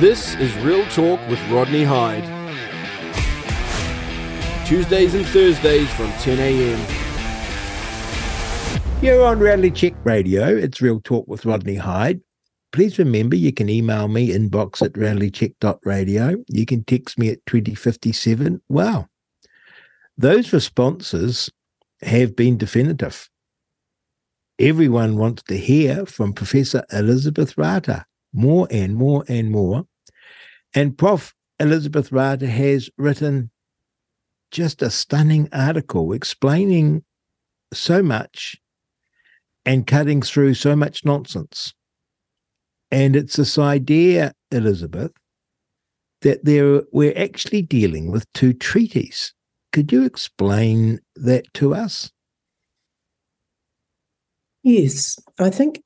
This is Real Talk with Rodney Hide. Tuesdays and Thursdays from 10 a.m. You're on Reality Check Radio. It's Real Talk with Rodney Hide. Please remember you can email me inbox at realitycheck.radio. You can text me at 2057. Wow. Those responses have been definitive. Everyone wants to hear from Professor Elizabeth Rata more and more and more. And Prof. Elizabeth Rata has written just a stunning article explaining so much and cutting through so much nonsense. And it's this idea, Elizabeth, that there we're actually dealing with two treaties. Could you explain that to us? Yes, I think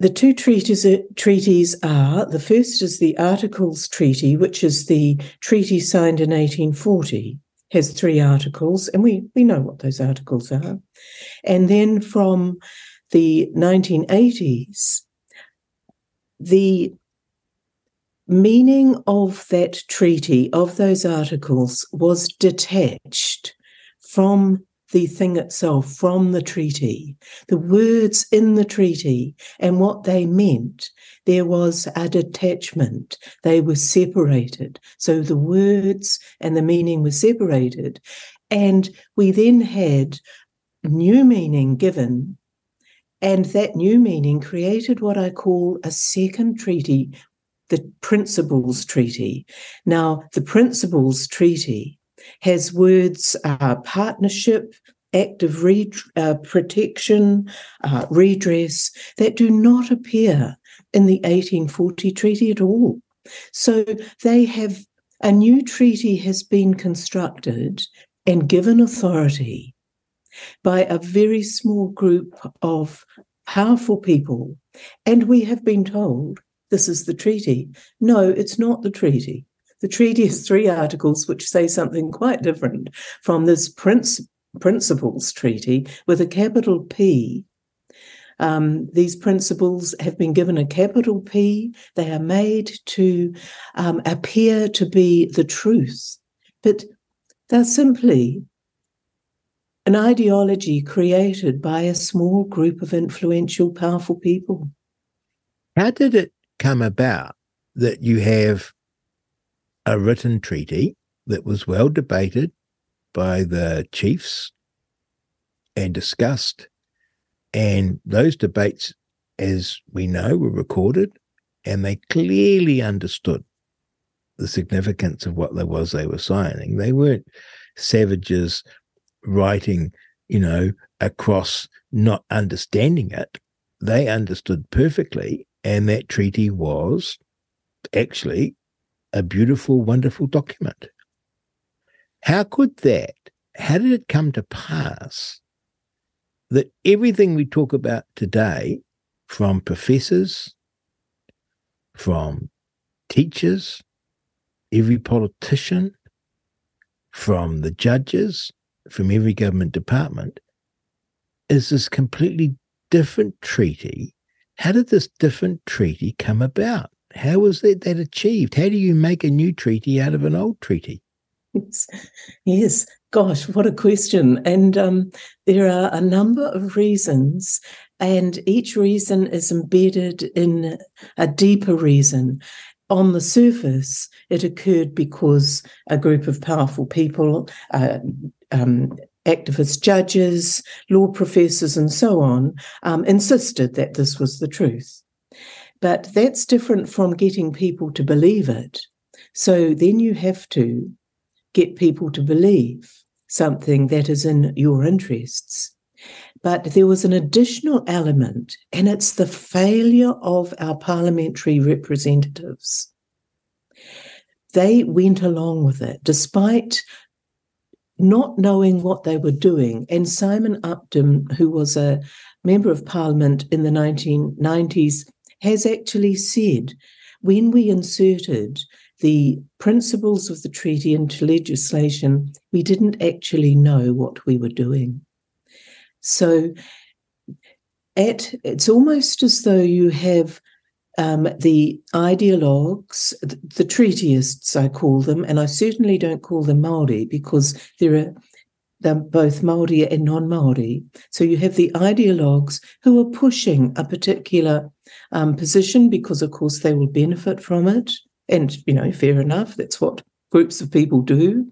the two treaties, uh, treaties are the first is the Articles Treaty, which is the treaty signed in 1840, has three articles, and we, we know what those articles are. And then from the 1980s, the meaning of that treaty, of those articles, was detached from the thing itself from the treaty, the words in the treaty and what they meant, there was a detachment. They were separated. So the words and the meaning were separated. And we then had new meaning given. And that new meaning created what I call a second treaty, the Principles Treaty. Now, the Principles Treaty has words uh, partnership, active re- uh, protection, uh, redress that do not appear in the 1840 treaty at all. So they have a new treaty has been constructed and given authority by a very small group of powerful people. And we have been told this is the treaty. No, it's not the treaty. The treaty has three articles which say something quite different from this principles treaty with a capital P. Um, these principles have been given a capital P. They are made to um, appear to be the truth, but they're simply an ideology created by a small group of influential, powerful people. How did it come about that you have a written treaty that was well debated by the chiefs and discussed. And those debates, as we know, were recorded and they clearly understood the significance of what there was they were signing. They weren't savages writing, you know, across not understanding it. They understood perfectly. And that treaty was actually a beautiful, wonderful document. How could that, how did it come to pass that everything we talk about today, from professors, from teachers, every politician, from the judges, from every government department, is this completely different treaty? How did this different treaty come about? How was that, that achieved? How do you make a new treaty out of an old treaty? Yes, yes. gosh, what a question. And um, there are a number of reasons, and each reason is embedded in a deeper reason. On the surface, it occurred because a group of powerful people, uh, um, activist judges, law professors, and so on, um, insisted that this was the truth. But that's different from getting people to believe it. So then you have to get people to believe something that is in your interests. But there was an additional element, and it's the failure of our parliamentary representatives. They went along with it despite not knowing what they were doing. And Simon Upton, who was a member of parliament in the 1990s, has actually said when we inserted the principles of the treaty into legislation, we didn't actually know what we were doing. So at, it's almost as though you have um, the ideologues, the, the treatyists, I call them, and I certainly don't call them Maori because there are they're both Maori and non-Maori. So you have the ideologues who are pushing a particular um, position because, of course, they will benefit from it, and you know, fair enough. That's what groups of people do.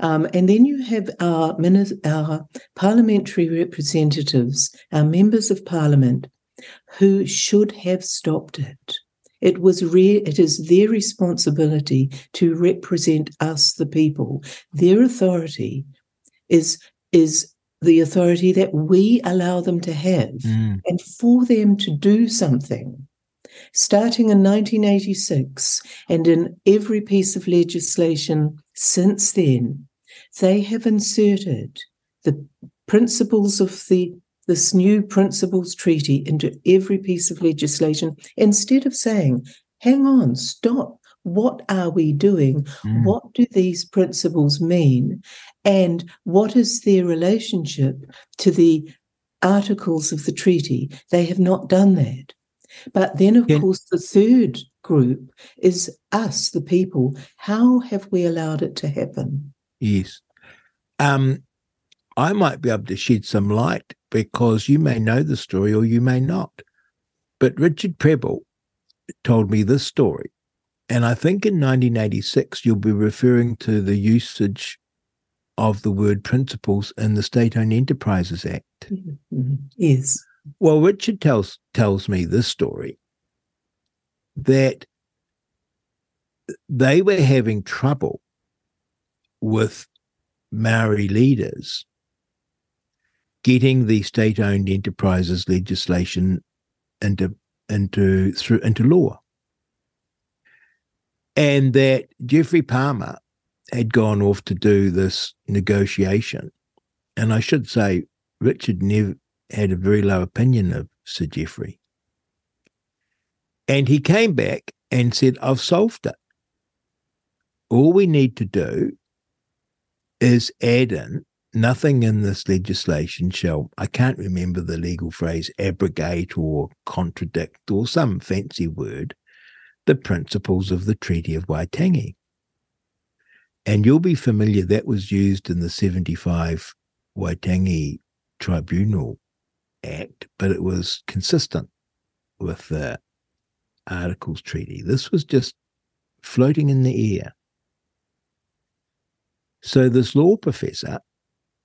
Um, and then you have our, our parliamentary representatives, our members of parliament, who should have stopped it. It was re- it is their responsibility to represent us, the people. Their authority is is the authority that we allow them to have, mm. and for them to do something. Starting in 1986, and in every piece of legislation since then, they have inserted the principles of the this new principles treaty into every piece of legislation instead of saying, hang on, stop. What are we doing? Mm. What do these principles mean? And what is their relationship to the articles of the treaty? They have not done that. But then, of yeah. course, the third group is us, the people. How have we allowed it to happen? Yes. Um, I might be able to shed some light because you may know the story or you may not. But Richard Prebble told me this story. And I think in 1986, you'll be referring to the usage of the word principles in the State Owned Enterprises Act. Mm-hmm. Yes. Well, Richard tells tells me this story that they were having trouble with Maori leaders getting the state-owned enterprises legislation into into through into law. And that Geoffrey Palmer had gone off to do this negotiation. And I should say, Richard never had a very low opinion of Sir Geoffrey. And he came back and said, I've solved it. All we need to do is add in nothing in this legislation shall, I can't remember the legal phrase, abrogate or contradict or some fancy word, the principles of the Treaty of Waitangi. And you'll be familiar that was used in the 75 Waitangi Tribunal Act, but it was consistent with the Articles Treaty. This was just floating in the air. So, this law professor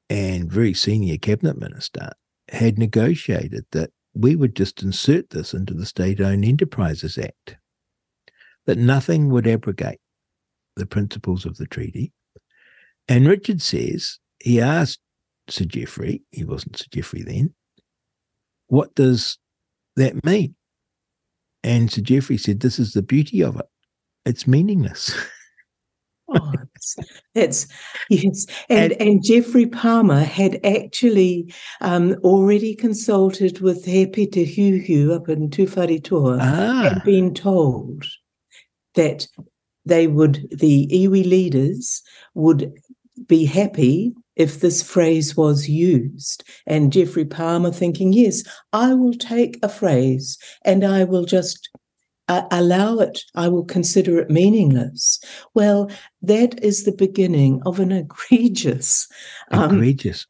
and very senior cabinet minister had negotiated that we would just insert this into the State Owned Enterprises Act, that nothing would abrogate the principles of the treaty. And Richard says he asked Sir Geoffrey, he wasn't Sir Geoffrey then, what does that mean? And Sir Geoffrey said, This is the beauty of it. It's meaningless. oh, that's, yes, and, and, and Geoffrey Palmer had actually um, already consulted with Hepi Te Heuheu up in Tuwharetoa ah. and been told that they would, the iwi leaders would be happy if this phrase was used. And Geoffrey Palmer thinking, yes, I will take a phrase and I will just uh, allow it, I will consider it meaningless. Well, that is the beginning of an egregious. Um, egregious.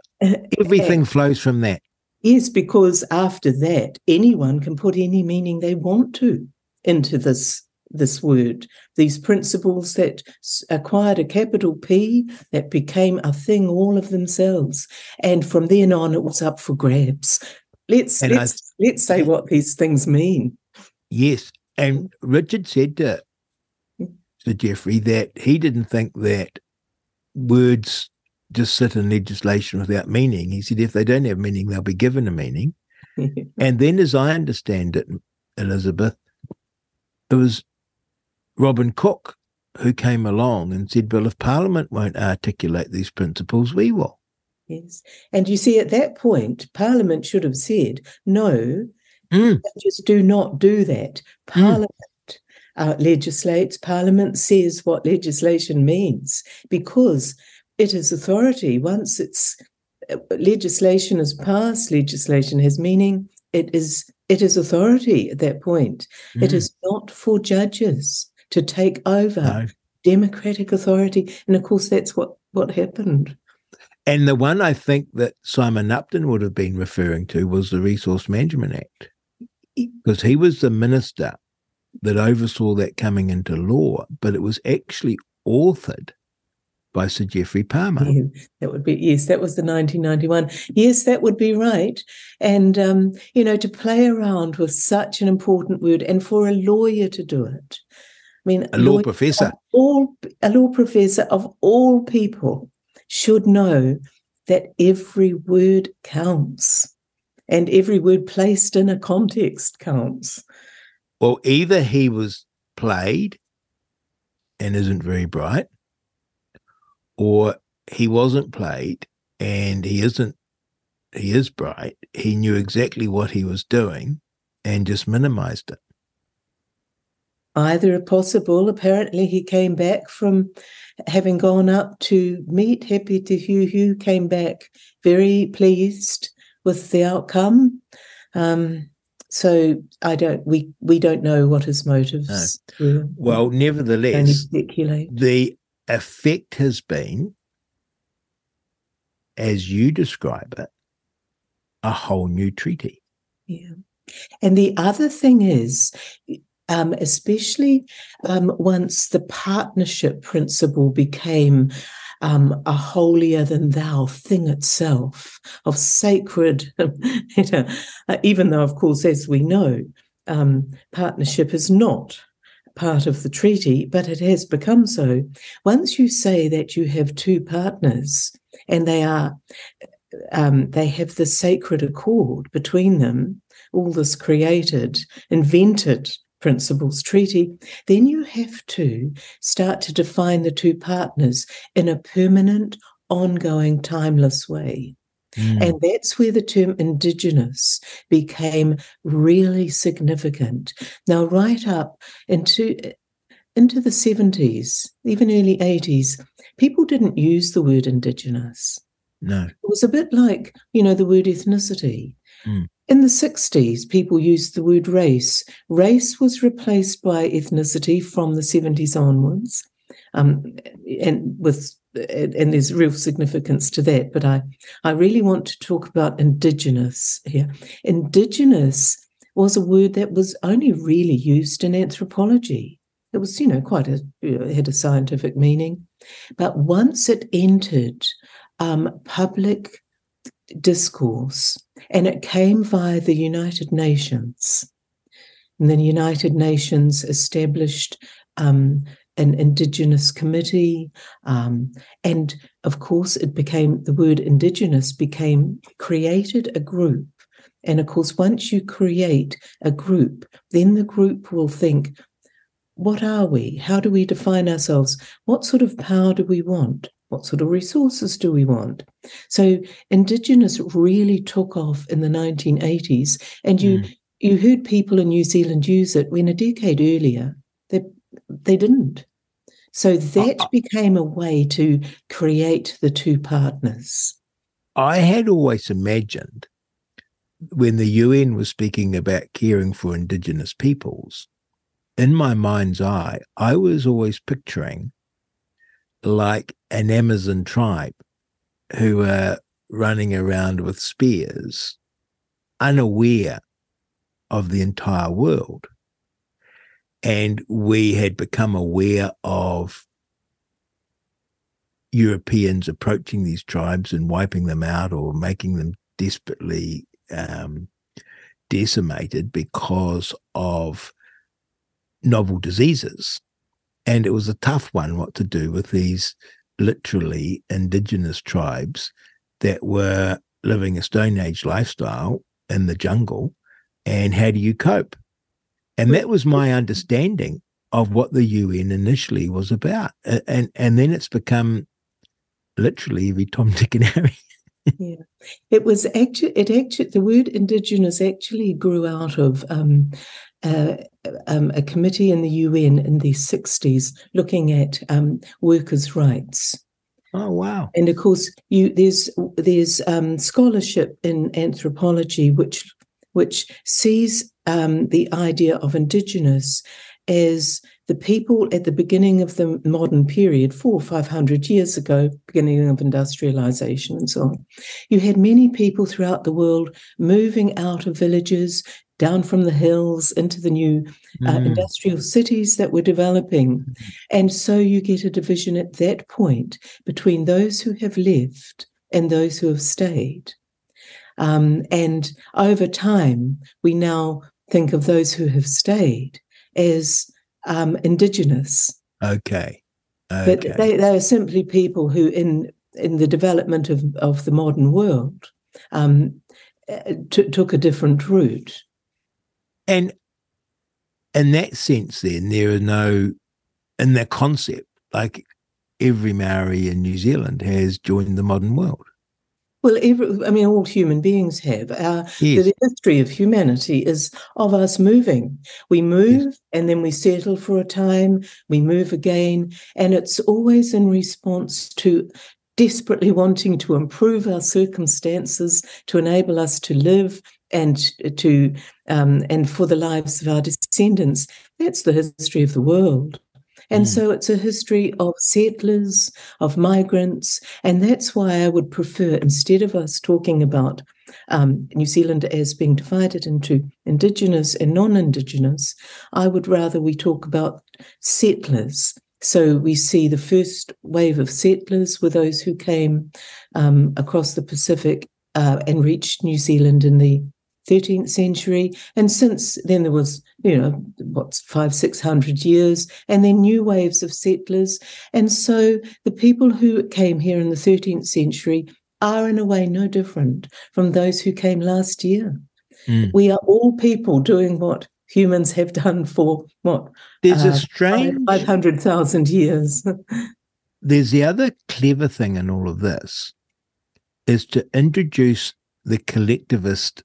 Everything flows from that. Yes, because after that, anyone can put any meaning they want to into this this word, these principles that acquired a capital P that became a thing all of themselves. And from then on, it was up for grabs. Let's let's I, let's say what these things mean. Yes, and Richard said to, to Geoffrey that he didn't think that words just sit in legislation without meaning. He said if they don't have meaning, they'll be given a meaning. and then, as I understand it, Elizabeth, it was Robin Cooke, who came along and said, Well, if Parliament won't articulate these principles, we will. Yes. And you see, at that point, Parliament should have said, No, mm. just do not do that. Mm. Parliament mm. uh, legislates, Parliament says what legislation means because it is authority. Once it's uh, legislation is passed, legislation has meaning, it is it is authority at that point. Mm. It is not for judges to take over No. democratic authority. And of course, that's what, what happened. And the one I think that Simon Upton would have been referring to was the Resource Management Act, because he was the minister that oversaw that coming into law, but it was actually authored by Sir Geoffrey Palmer. Yeah, that would be yes. That was the 1991. Yes, that would be right. And um, you know, to play around with such an important word, and for a lawyer to do it. I mean, A law professor. of all a law professor of all people should know that every word counts, and every word placed in a context counts. Well, either he was played and isn't very bright, or he wasn't played and he isn't he is bright. He knew exactly what he was doing and just minimized it. Either possible. Apparently, he came back from having gone up to meet Happy to Hugh. Hugh came back very pleased with the outcome. Um, so I don't. We we don't know what his motives were. Well, nevertheless, the effect has been, as you describe it, a whole new treaty. Yeah. And the other thing is, um, especially um, once the partnership principle became um, a holier than thou thing itself of sacred, you know, uh, even though, of course, as we know, um, partnership is not part of the treaty, but it has become so. Once you say that you have two partners and they are um, they have the sacred accord between them, all this created, invented principles treaty, then you have to start to define the two partners in a permanent, ongoing, timeless way. And that's where the term indigenous became really significant. Now, right up into into the 70s, even early 80s, people didn't use the word indigenous. no. It was a bit like, you know, the word ethnicity. Mm. In the 60s, people used the word race. Race was replaced by ethnicity from the 70s onwards. Um, and with and there's real significance to that. But I, I really want to talk about indigenous here. Indigenous was a word that was only really used in anthropology. It was, you know, quite a you know, had a scientific meaning. But once it entered um, public discourse, and it came via the United Nations. And the United Nations established um, an Indigenous committee, um, and of course, it became the word Indigenous became created a group. And of course, once you create a group, then the group will think, what are we? How do we define ourselves? What sort of power do we want? What sort of resources do we want? So Indigenous really took off in the 1980s, and you Mm. you heard people in New Zealand use it when a decade earlier they they didn't. So that became a way to create the two partners. I had always imagined when the UN was speaking about caring for Indigenous peoples, in my mind's eye, I was always picturing like an Amazon tribe who are running around with spears, unaware of the entire world. And we had become aware of Europeans approaching these tribes and wiping them out or making them desperately um, decimated because of novel diseases. And it was a tough one what to do with these literally indigenous tribes that were living a Stone Age lifestyle in the jungle. And how do you cope? And that was my understanding of what the UN initially was about. And and then it's become literally every Tom, Dick, and Harry. yeah, It was actually it actually the word indigenous actually grew out of um, uh, um, a committee in the UN in the 60s looking at um, workers' rights. Oh wow! And of course, you there's there's um, scholarship in anthropology which which sees um, the idea of indigenous as the people at the beginning of the modern period, four or five hundred years ago, beginning of industrialization and so on, you had many people throughout the world moving out of villages, down from the hills into the new uh, mm. industrial cities that were developing. Mm. And so you get a division at that point between those who have left and those who have stayed. Um, and over time, we now think of those who have stayed as um, indigenous. Okay. okay. But they, they are simply people who, in in the development of, of the modern world, um, uh, t- took a different route. And in that sense, then there are no, in that concept, like every Maori in New Zealand has joined the modern world. Well, every, I mean, all human beings have. Our, yes. The history of humanity is of us moving. We move yes. and then we settle for a time, we move again, and it's always in response to desperately wanting to improve our circumstances to enable us to live and to um, and for the lives of our descendants. That's the history of the world. And mm. so it's a history of settlers, of migrants. And that's why I would prefer, instead of us talking about um, New Zealand as being divided into Indigenous and non Indigenous, I would rather we talk about settlers. So we see the first wave of settlers were those who came um, across the Pacific uh, and reached New Zealand in the 13th century. And since then, there was, you know, what's five, 600 years, and then new waves of settlers. And so the people who came here in the 13th century are, in a way, no different from those who came last year. Mm. We are all people doing what humans have done for what? There's uh, a strange 500,000 years. there's the other clever thing in all of this is to introduce the collectivist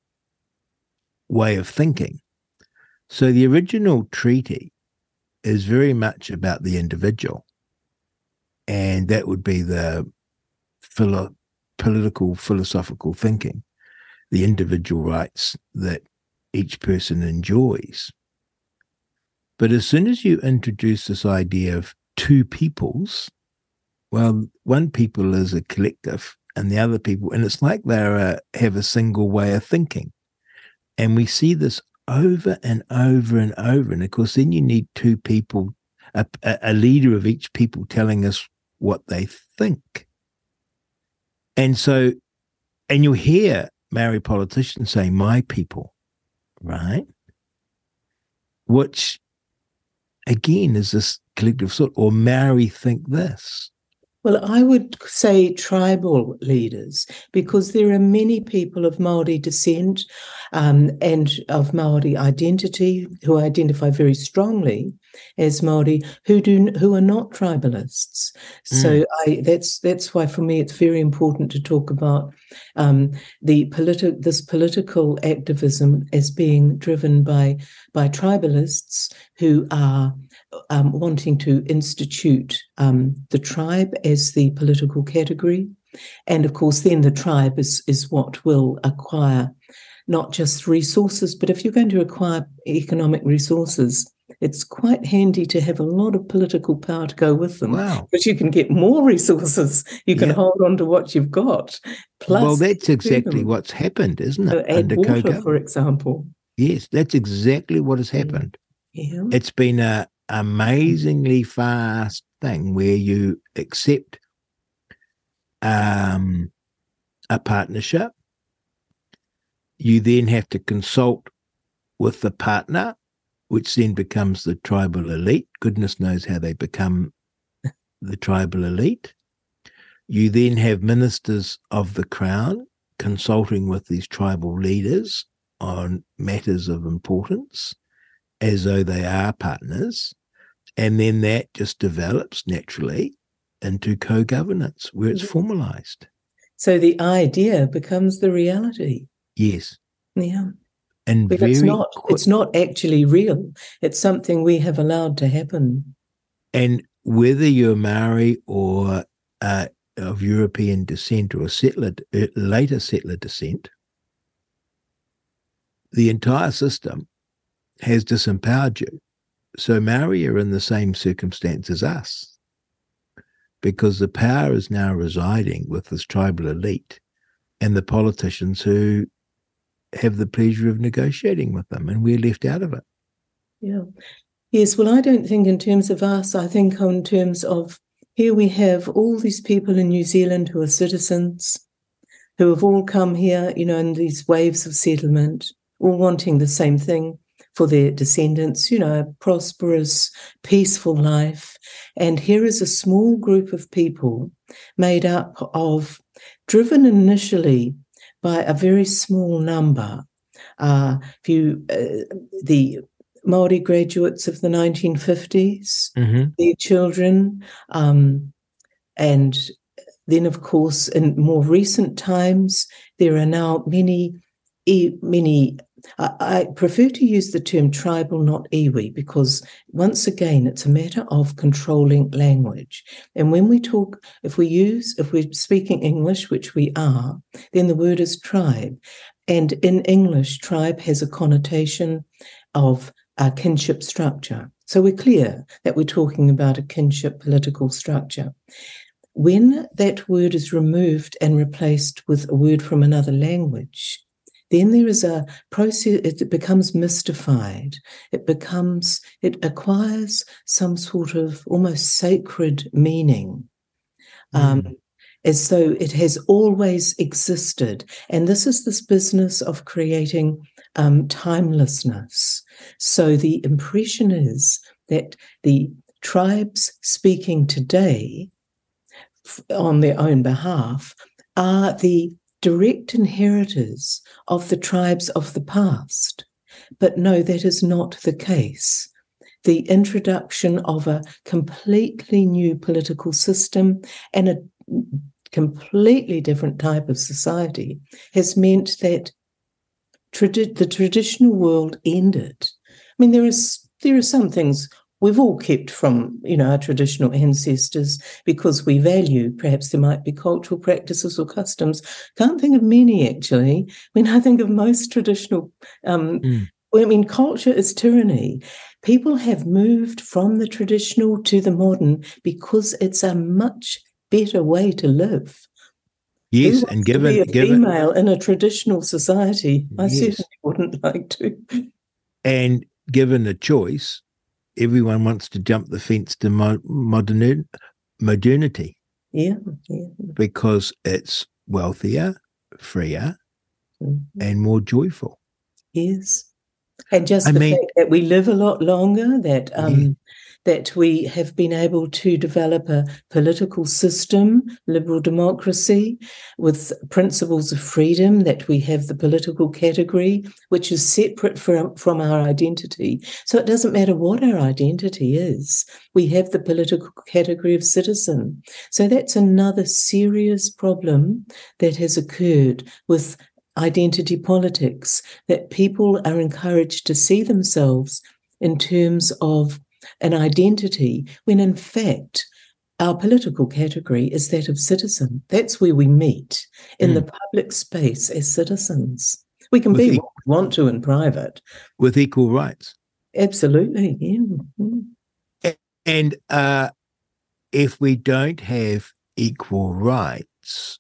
way of thinking. So the original treaty is very much about the individual. And that would be the philo- political, philosophical thinking, the individual rights that each person enjoys. But as soon as you introduce this idea of two peoples, well, one people is a collective and the other people, and it's like they have a single way of thinking. And we see this over and over and over. And of course, then you need two people, a, a leader of each people telling us what they think. And so, and you hear Maori politicians say, my people, right? Which again is this collective thought, or Maori think this. Well, I would say tribal leaders because there are many people of Maori descent um, and of Maori identity who identify very strongly as Maori who do who are not tribalists. Mm. So I, that's that's why for me it's very important to talk about um, the politi- this political activism as being driven by by tribalists who are um, wanting to institute um, the tribe as the political category. And of course, then the tribe is, is what will acquire not just resources, but if you're going to acquire economic resources, it's quite handy to have a lot of political power to go with them. Wow. Because you can get more resources. You can hold on to what you've got. Plus, well, that's exactly what's happened, isn't it? So Under water, for example. Yes, that's exactly what has happened. Yeah. It's been a, amazingly fast thing where you accept um, a partnership. You then have to consult with the partner, which then becomes the tribal elite. Goodness knows how they become the tribal elite. You then have ministers of the crown consulting with these tribal leaders on matters of importance as though they are partners. And then that just develops naturally into co governance where it's formalized. So the idea becomes the reality. Yes. Yeah. And but it's not it's not actually real. It's something we have allowed to happen. And whether you're Maori or uh, of European descent or settler, uh, later settler descent, the entire system has disempowered you. So Maori are in the same circumstance as us because the power is now residing with this tribal elite and the politicians who have the pleasure of negotiating with them, and we're left out of it. Yeah. Yes. Well, I don't think in terms of us, I think in terms of here we have all these people in New Zealand who are citizens, who have all come here, you know, in these waves of settlement, all wanting the same thing for their descendants, you know, a prosperous, peaceful life. And here is a small group of people made up of, driven initially by a very small number. Uh, if you, uh, the Maori graduates of the 1950s, mm-hmm. their children, um, and then, of course, in more recent times, there are now many, many I, prefer to use the term tribal, not iwi, because once again, it's a matter of controlling language. And when we talk, if we use, if we're speaking English, which we are, then the word is tribe. And in English, tribe has a connotation of a kinship structure. So we're clear that we're talking about a kinship political structure. When that word is removed and replaced with a word from another language, then there is a process, it becomes mystified. It becomes, it acquires some sort of almost sacred meaning. Mm. Um, as though it has always existed. And this is this business of creating um, timelessness. So the impression is that the tribes speaking today on their own behalf are the direct inheritors of the tribes of the past. But no, that is not the case. The introduction of a completely new political system and a completely different type of society has meant that tradi- the traditional world ended. I mean, there is there are some things we've all kept from you know our traditional ancestors because we value perhaps there might be cultural practices or customs. Can't think of many actually. When i think of most traditional um, mm. i mean culture is tyranny. People have moved from the traditional to the modern because it's a much better way to live. Yes, and given be a given, female in a traditional society, I certainly wouldn't like to. And given a choice, everyone wants to jump the fence to mo- modern modernity. Yeah, yeah, because it's wealthier, freer, mm-hmm. and more joyful. Yes, and just I the mean, fact that we live a lot longer, that um, that we have been able to develop a political system, liberal democracy, with principles of freedom, that we have the political category, which is separate from, from our identity. So it doesn't matter what our identity is, we have the political category of citizen. So that's another serious problem that has occurred with identity politics, that people are encouraged to see themselves in terms of an identity when in fact our political category is that of citizen. That's where we meet in mm. the public space as citizens. We can with be e- what we want to in private. With equal rights. Absolutely, yeah. Mm. And uh, if we don't have equal rights,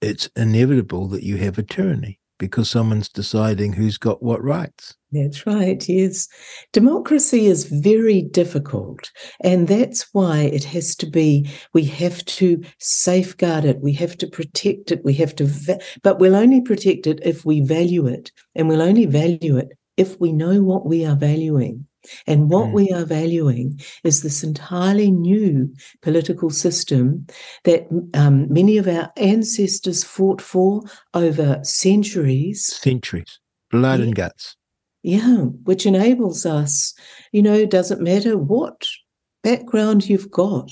it's inevitable that you have a tyranny because someone's deciding who's got what rights. That's right, yes. Democracy is very difficult, and that's why it has to be, we have to safeguard it, we have to protect it, we have to, va- but we'll only protect it if we value it, and we'll only value it if we know what we are valuing. And what mm. we are valuing is this entirely new political system that um, many of our ancestors fought for over centuries. Centuries, blood yeah. and guts. Yeah, which enables us, you know, it doesn't matter what background you've got,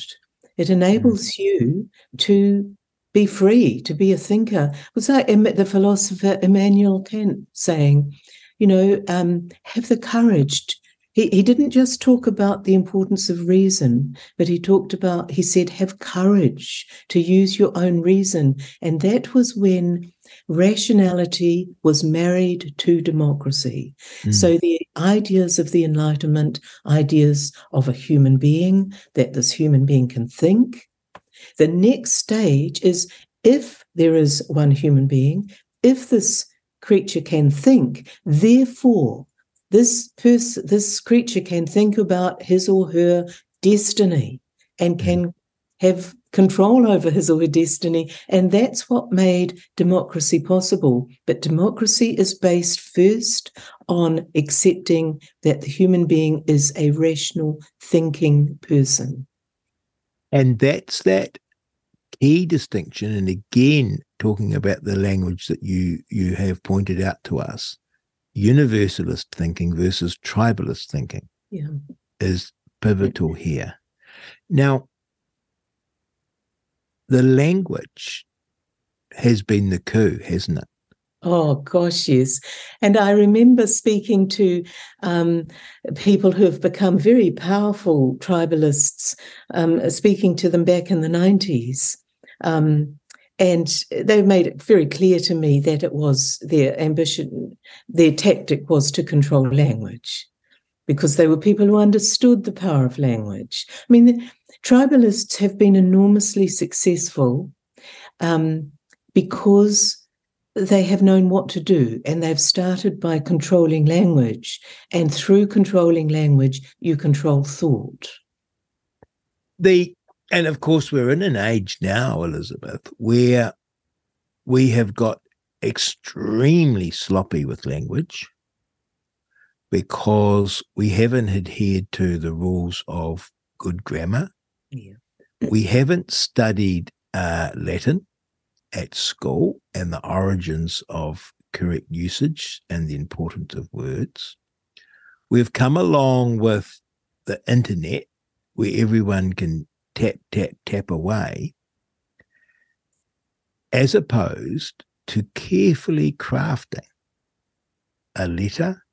it enables mm. you to be free, to be a thinker. Was that the philosopher Immanuel Kant saying, you know, um, have the courage he, he didn't just talk about the importance of reason, but he talked about, he said, have courage to use your own reason. And that was when rationality was married to democracy. Mm. So the ideas of the Enlightenment, ideas of a human being, that this human being can think. The next stage is if there is one human being, if this creature can think, therefore, this person, this creature can think about his or her destiny and can mm. have control over his or her destiny. And that's what made democracy possible. But democracy is based first on accepting that the human being is a rational thinking person. And that's that key distinction. And again, talking about the language that you you have pointed out to us, universalist thinking versus tribalist thinking yeah. is pivotal here. Now, the language has been the coup, hasn't it? Oh gosh, yes. And I remember speaking to um, people who have become very powerful tribalists, um, speaking to them back in the 90s. Um, and they made it very clear to me that it was their ambition, their tactic was to control language because they were people who understood the power of language. I mean, tribalists have been enormously successful um, because they have known what to do and they've started by controlling language. And through controlling language, you control thought. The and of course, we're in an age now, Elizabeth, where we have got extremely sloppy with language because we haven't adhered to the rules of good grammar. Yeah. We haven't studied uh, Latin at school and the origins of correct usage and the importance of words. We've come along with the internet where everyone can tap, tap, tap away, as opposed to carefully crafting a letter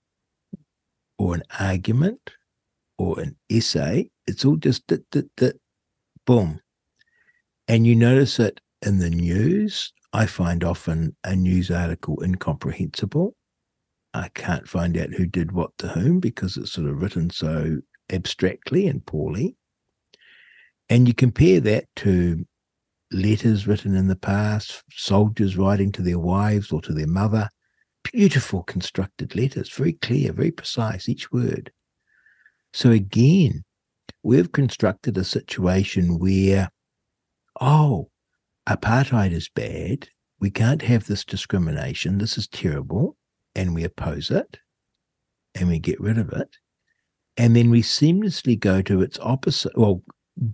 or an argument or an essay. It's all just that, that, that, boom. And you notice it in the news. I find often a news article incomprehensible. I can't find out who did what to whom because it's sort of written so abstractly and poorly. And you compare that to letters written in the past, soldiers writing to their wives or to their mother, beautiful constructed letters, very clear, very precise, each word. So again, we've constructed a situation where, oh, apartheid is bad. We can't have this discrimination. This is terrible. And we oppose it and we get rid of it. And then we seamlessly go to its opposite, well,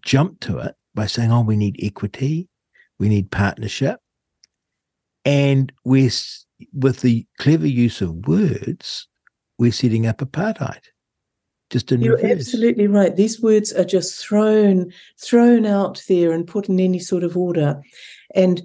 jump to it by saying, oh, we need equity, we need partnership. And we're, with the clever use of words, we're setting up apartheid. Just in You're reverse. absolutely right. These words are just thrown thrown out there and put in any sort of order. And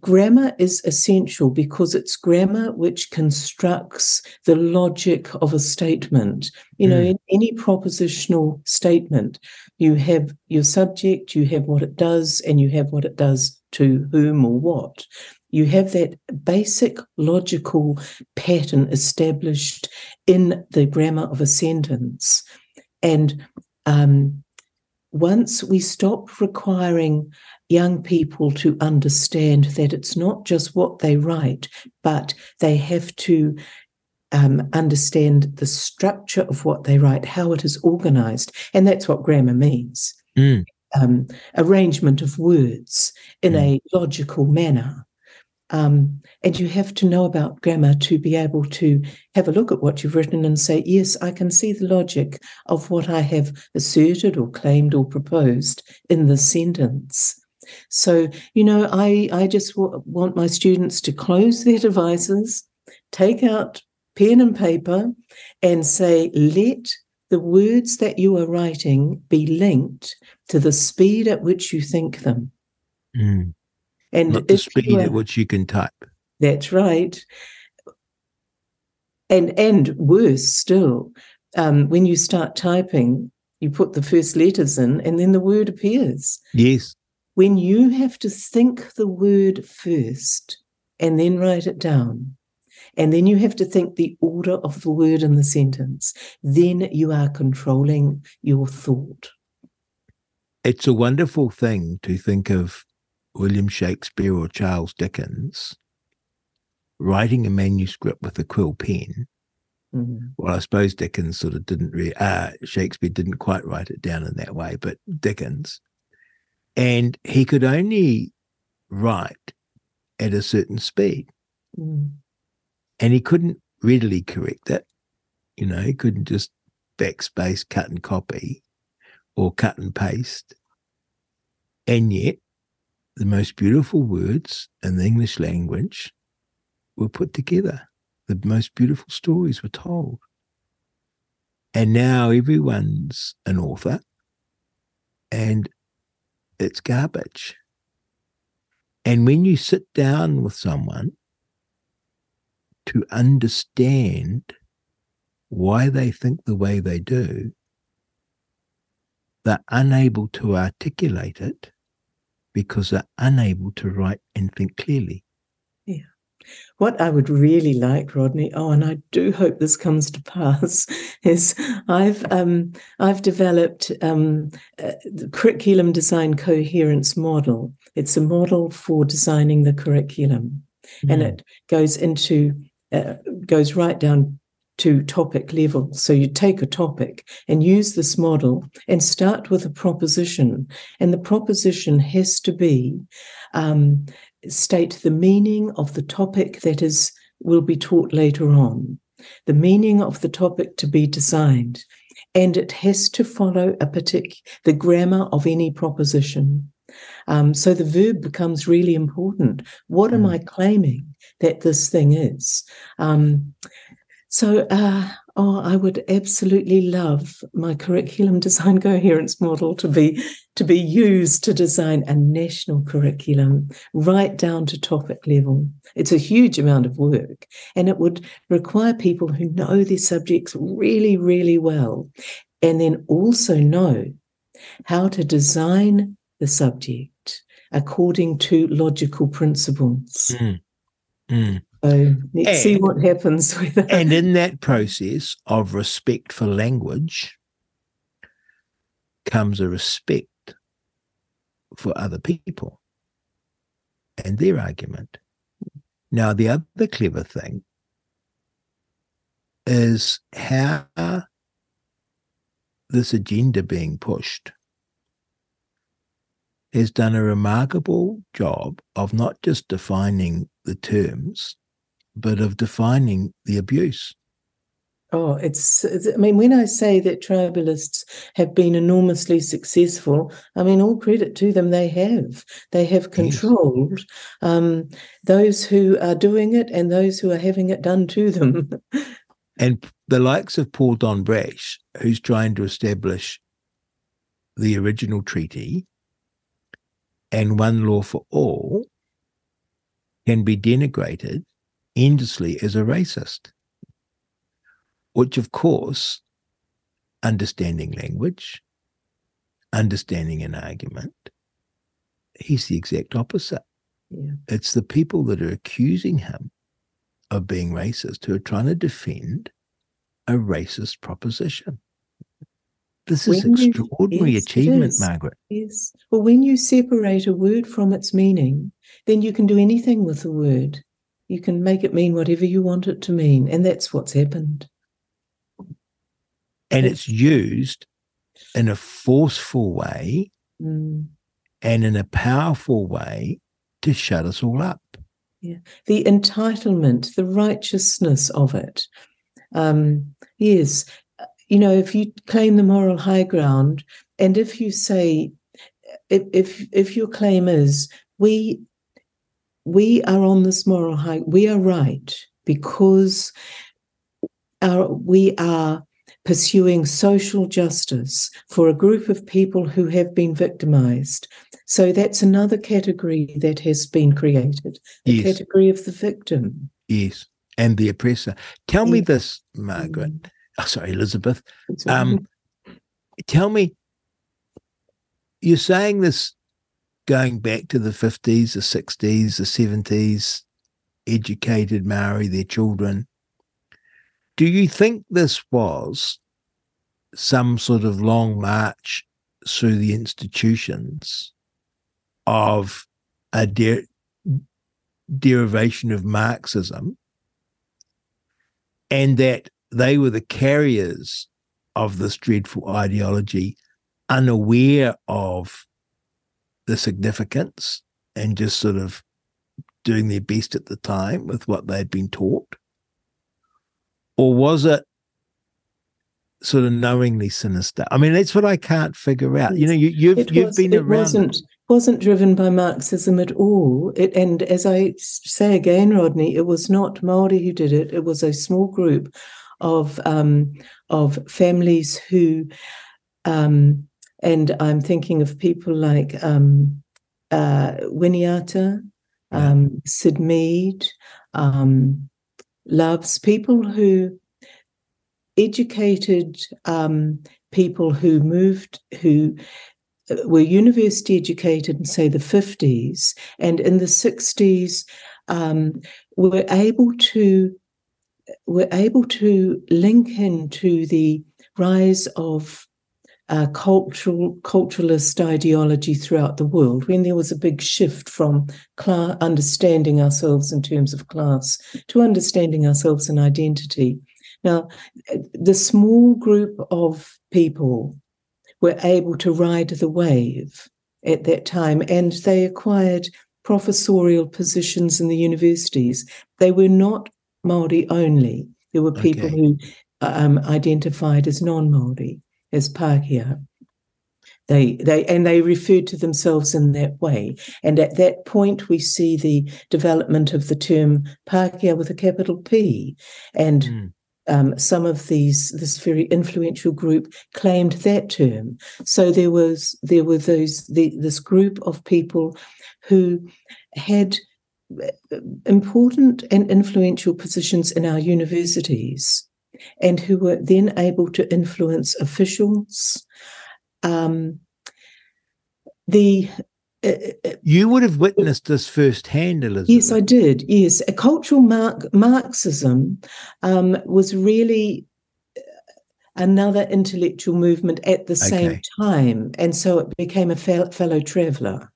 Grammar is essential because it's grammar which constructs the logic of a statement. You know, mm. in any propositional statement, you have your subject, you have what it does, and you have what it does to whom or what. You have that basic logical pattern established in the grammar of a sentence. And um, once we stop requiring young people to understand that it's not just what they write, but they have to um, understand the structure of what they write, how it is organized. And that's what grammar means mm. um, arrangement of words in mm. a logical manner. Um, and you have to know about grammar to be able to have a look at what you've written and say, yes, I can see the logic of what I have asserted or claimed or proposed in the sentence. So, you know, I, I just w- want my students to close their devices, take out pen and paper, and say, let the words that you are writing be linked to the speed at which you think them. Mm. And Not the speed are, at which you can type. That's right. And and worse still, um, when you start typing, you put the first letters in and then the word appears. Yes. When you have to think the word first and then write it down, and then you have to think the order of the word in the sentence, then you are controlling your thought. It's a wonderful thing to think of William Shakespeare or Charles Dickens writing a manuscript with a quill pen. Mm. Well, I suppose Dickens sort of didn't really, uh, Shakespeare didn't quite write it down in that way, but Dickens. And he could only write at a certain speed. Mm. and he couldn't readily correct it. You know, he couldn't just backspace, cut and copy or cut and paste. And yet, the most beautiful words in the English language were put together. The most beautiful stories were told. And now everyone's an author and it's garbage. And when you sit down with someone to understand why they think the way they do, they're unable to articulate it because they're unable to write and think clearly. What I would really like, Rodney, oh, and I do hope this comes to pass, is I've um, I've developed um, the curriculum design coherence model. It's a model for designing the curriculum, and Mm. it goes into uh, goes right down to topic level. So you take a topic and use this model and start with a proposition, and the proposition has to be um, state the meaning of the topic that is will be taught later on, the meaning of the topic to be designed, and it has to follow a particular the grammar of any proposition. Um, so the verb becomes really important. What am Mm. I claiming that this thing is? Um, so, uh, oh, I would absolutely love my curriculum design coherence model to be to be used to design a national curriculum right down to topic level. It's a huge amount of work, and it would require people who know their subjects really, really well, and then also know how to design the subject according to logical principles. Mm. Mm. So let's see what happens with that. And in that process of respect for language comes a respect for other people and their argument. Now, the other clever thing is how this agenda being pushed has done a remarkable job of not just defining the terms, but of defining the abuse. Oh, it's, I mean, when I say that tribalists have been enormously successful, I mean, all credit to them, they have. They have controlled um, those who are doing it and those who are having it done to them. And the likes of Paul Don Brash, who's trying to establish the original treaty and one law for all, can be denigrated endlessly as a racist. Which, of course, understanding language, understanding an argument, he's the exact opposite. Yeah. It's the people that are accusing him of being racist who are trying to defend a racist proposition. This is When you- extraordinary yes, achievement, is. Margaret. Yes. Well, when you separate a word from its meaning, then you can do anything with the word. You can make it mean whatever you want it to mean. And that's what's happened. And it's used in a forceful way Mm. and in a powerful way to shut us all up. Yeah. The entitlement, the righteousness of it. Um, yes, you know, if you claim the moral high ground, and if you say, if if, if your claim is we we are on this moral high, we are right because our we are pursuing social justice for a group of people who have been victimized. So that's another category that has been created the Yes. category of the victim. Yes. And the oppressor. Tell me this, Margaret. Mm. oh, sorry, Elizabeth. Um, tell me, you're saying this going back to the 50s, the 60s, the 70s, educated Maori, their children. Do you think this was some sort of long march through the institutions of a de- derivation of Marxism and that they were the carriers of this dreadful ideology, unaware of the significance and just sort of doing their best at the time with what they'd been taught? Or was it sort of knowingly sinister? I mean, that's what I can't figure out. You know, you, you've It you've was- been it around. Wasn't, wasn't driven by Marxism at all. It, and as I say again, Rodney, it was not Maori who did it. It was a small group of um, of families who, um, and I'm thinking of people like um, uh, Winiata, um, Sid Mead, um, Loves, people who educated um, people who moved, who uh, were university educated in, say, the 50s, and in the 60s um, were able to were able to link into the rise of uh, cultural culturalist ideology throughout the world when there was a big shift from cla understanding ourselves in terms of class to understanding ourselves in identity. Now, the small group of people were able to ride the wave at that time, and they acquired professorial positions in the universities. They were not Maori only. There were people Okay. who um, identified as non-Maori, as Pākehā. They, they, and they referred to themselves in that way. And at that point, we see the development of the term Pākehā with a capital P, and Mm. um, some of these this very influential group claimed that term. So there was there were those the, this group of people who had uh, important and influential positions in our universities, and who were then able to influence officials. Um, the uh, uh, You would have witnessed this firsthand, Elizabeth. Yes, I did. Yes, a cultural Mark, Marxism um, was really uh, another intellectual movement at the same Okay. time, and so it became a fel- fellow traveller.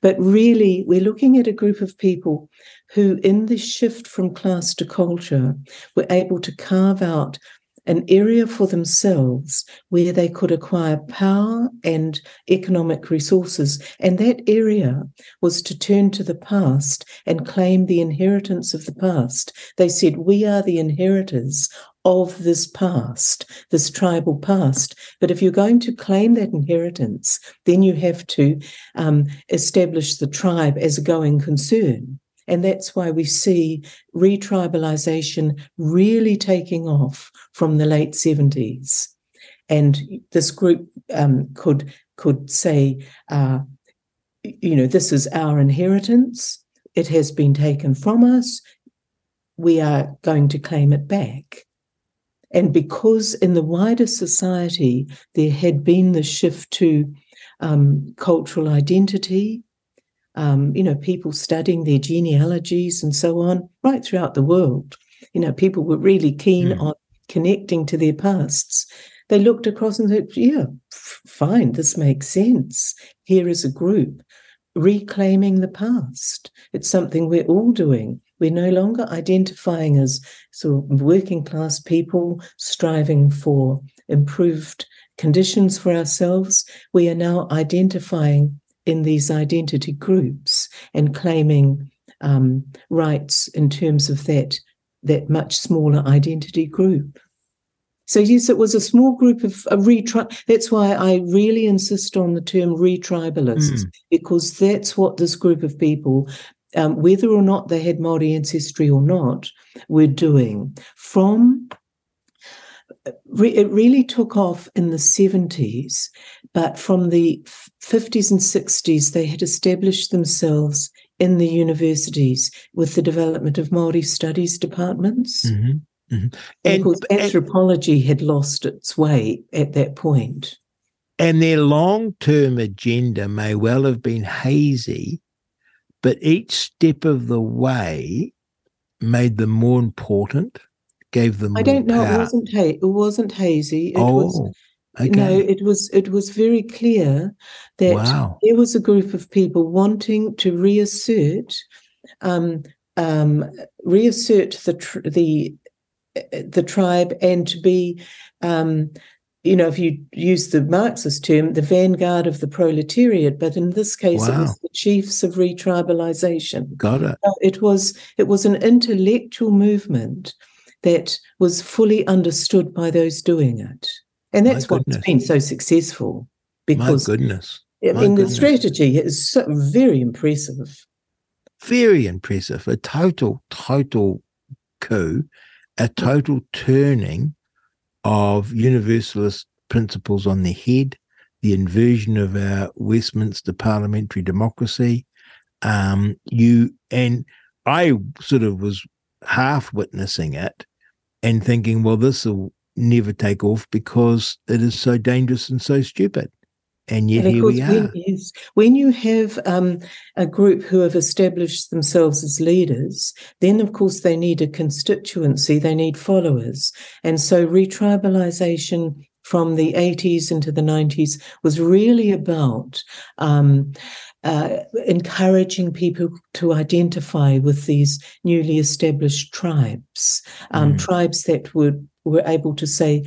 But really, we're looking at a group of people who, in the shift from class to culture, were able to carve out an area for themselves where they could acquire power and economic resources. And that area was to turn to the past and claim the inheritance of the past. They said, We are the inheritors of this past, this tribal past. But if you're going to claim that inheritance, then you have to um, establish the tribe as a going concern. And that's why we see retribalization really taking off from the late 70s. And this group um, could could say, uh, you know, this is our inheritance. It has been taken from us. We are going to claim it back. And because in the wider society there had been the shift to um, cultural identity, um, you know, people studying their genealogies and so on, right throughout the world. You know, people were really keen Mm. on connecting to their pasts. They looked across and said, yeah, fine, this makes sense. Here is a group reclaiming the past. It's something we're all doing. We're no longer identifying as sort of working class people striving for improved conditions for ourselves. We are now identifying in these identity groups and claiming um, rights in terms of that that much smaller identity group. So yes, it was a small group of a retri. That's why I really insist on the term retribalists Mm. because that's what this group of people, um, whether or not they had Maori ancestry or not, were doing from. Re- it really took off in the 70s, but from the f- 50s and 60s, they had established themselves in the universities with the development of Maori studies departments Mhm. And, and, of course, anthropology and, had lost its way at that point. And their long term agenda may well have been hazy, but each step of the way made them more important, gave them. I don't know. Power. It wasn't. Ha- it wasn't hazy. It oh, was. Okay. No, it was. It was very clear that wow. there was a group of people wanting to reassert, um, um, reassert the tr- the the tribe and to be um, you know, if you use the Marxist term, the vanguard of the proletariat, but in this case, wow. it was the chiefs of retribalization. Got it. So it was it was an intellectual movement that was fully understood by those doing it, and that's what's been so successful. Because My goodness, My I mean, goodness. the strategy is so very impressive. Very impressive. A total, total coup, a total turning of universalist principles on the head, the inversion of our Westminster parliamentary democracy. Um, you and I sort of was half witnessing it and thinking, well, this will never take off because it is so dangerous and so stupid. And yet and here we are. When, yes, when you have um, a group who have established themselves as leaders, then of course they need a constituency, they need followers. And so retribalization from the 80s into the 90s was really about um, uh, encouraging people to identify with these newly established tribes, um, mm. tribes that would were able to say,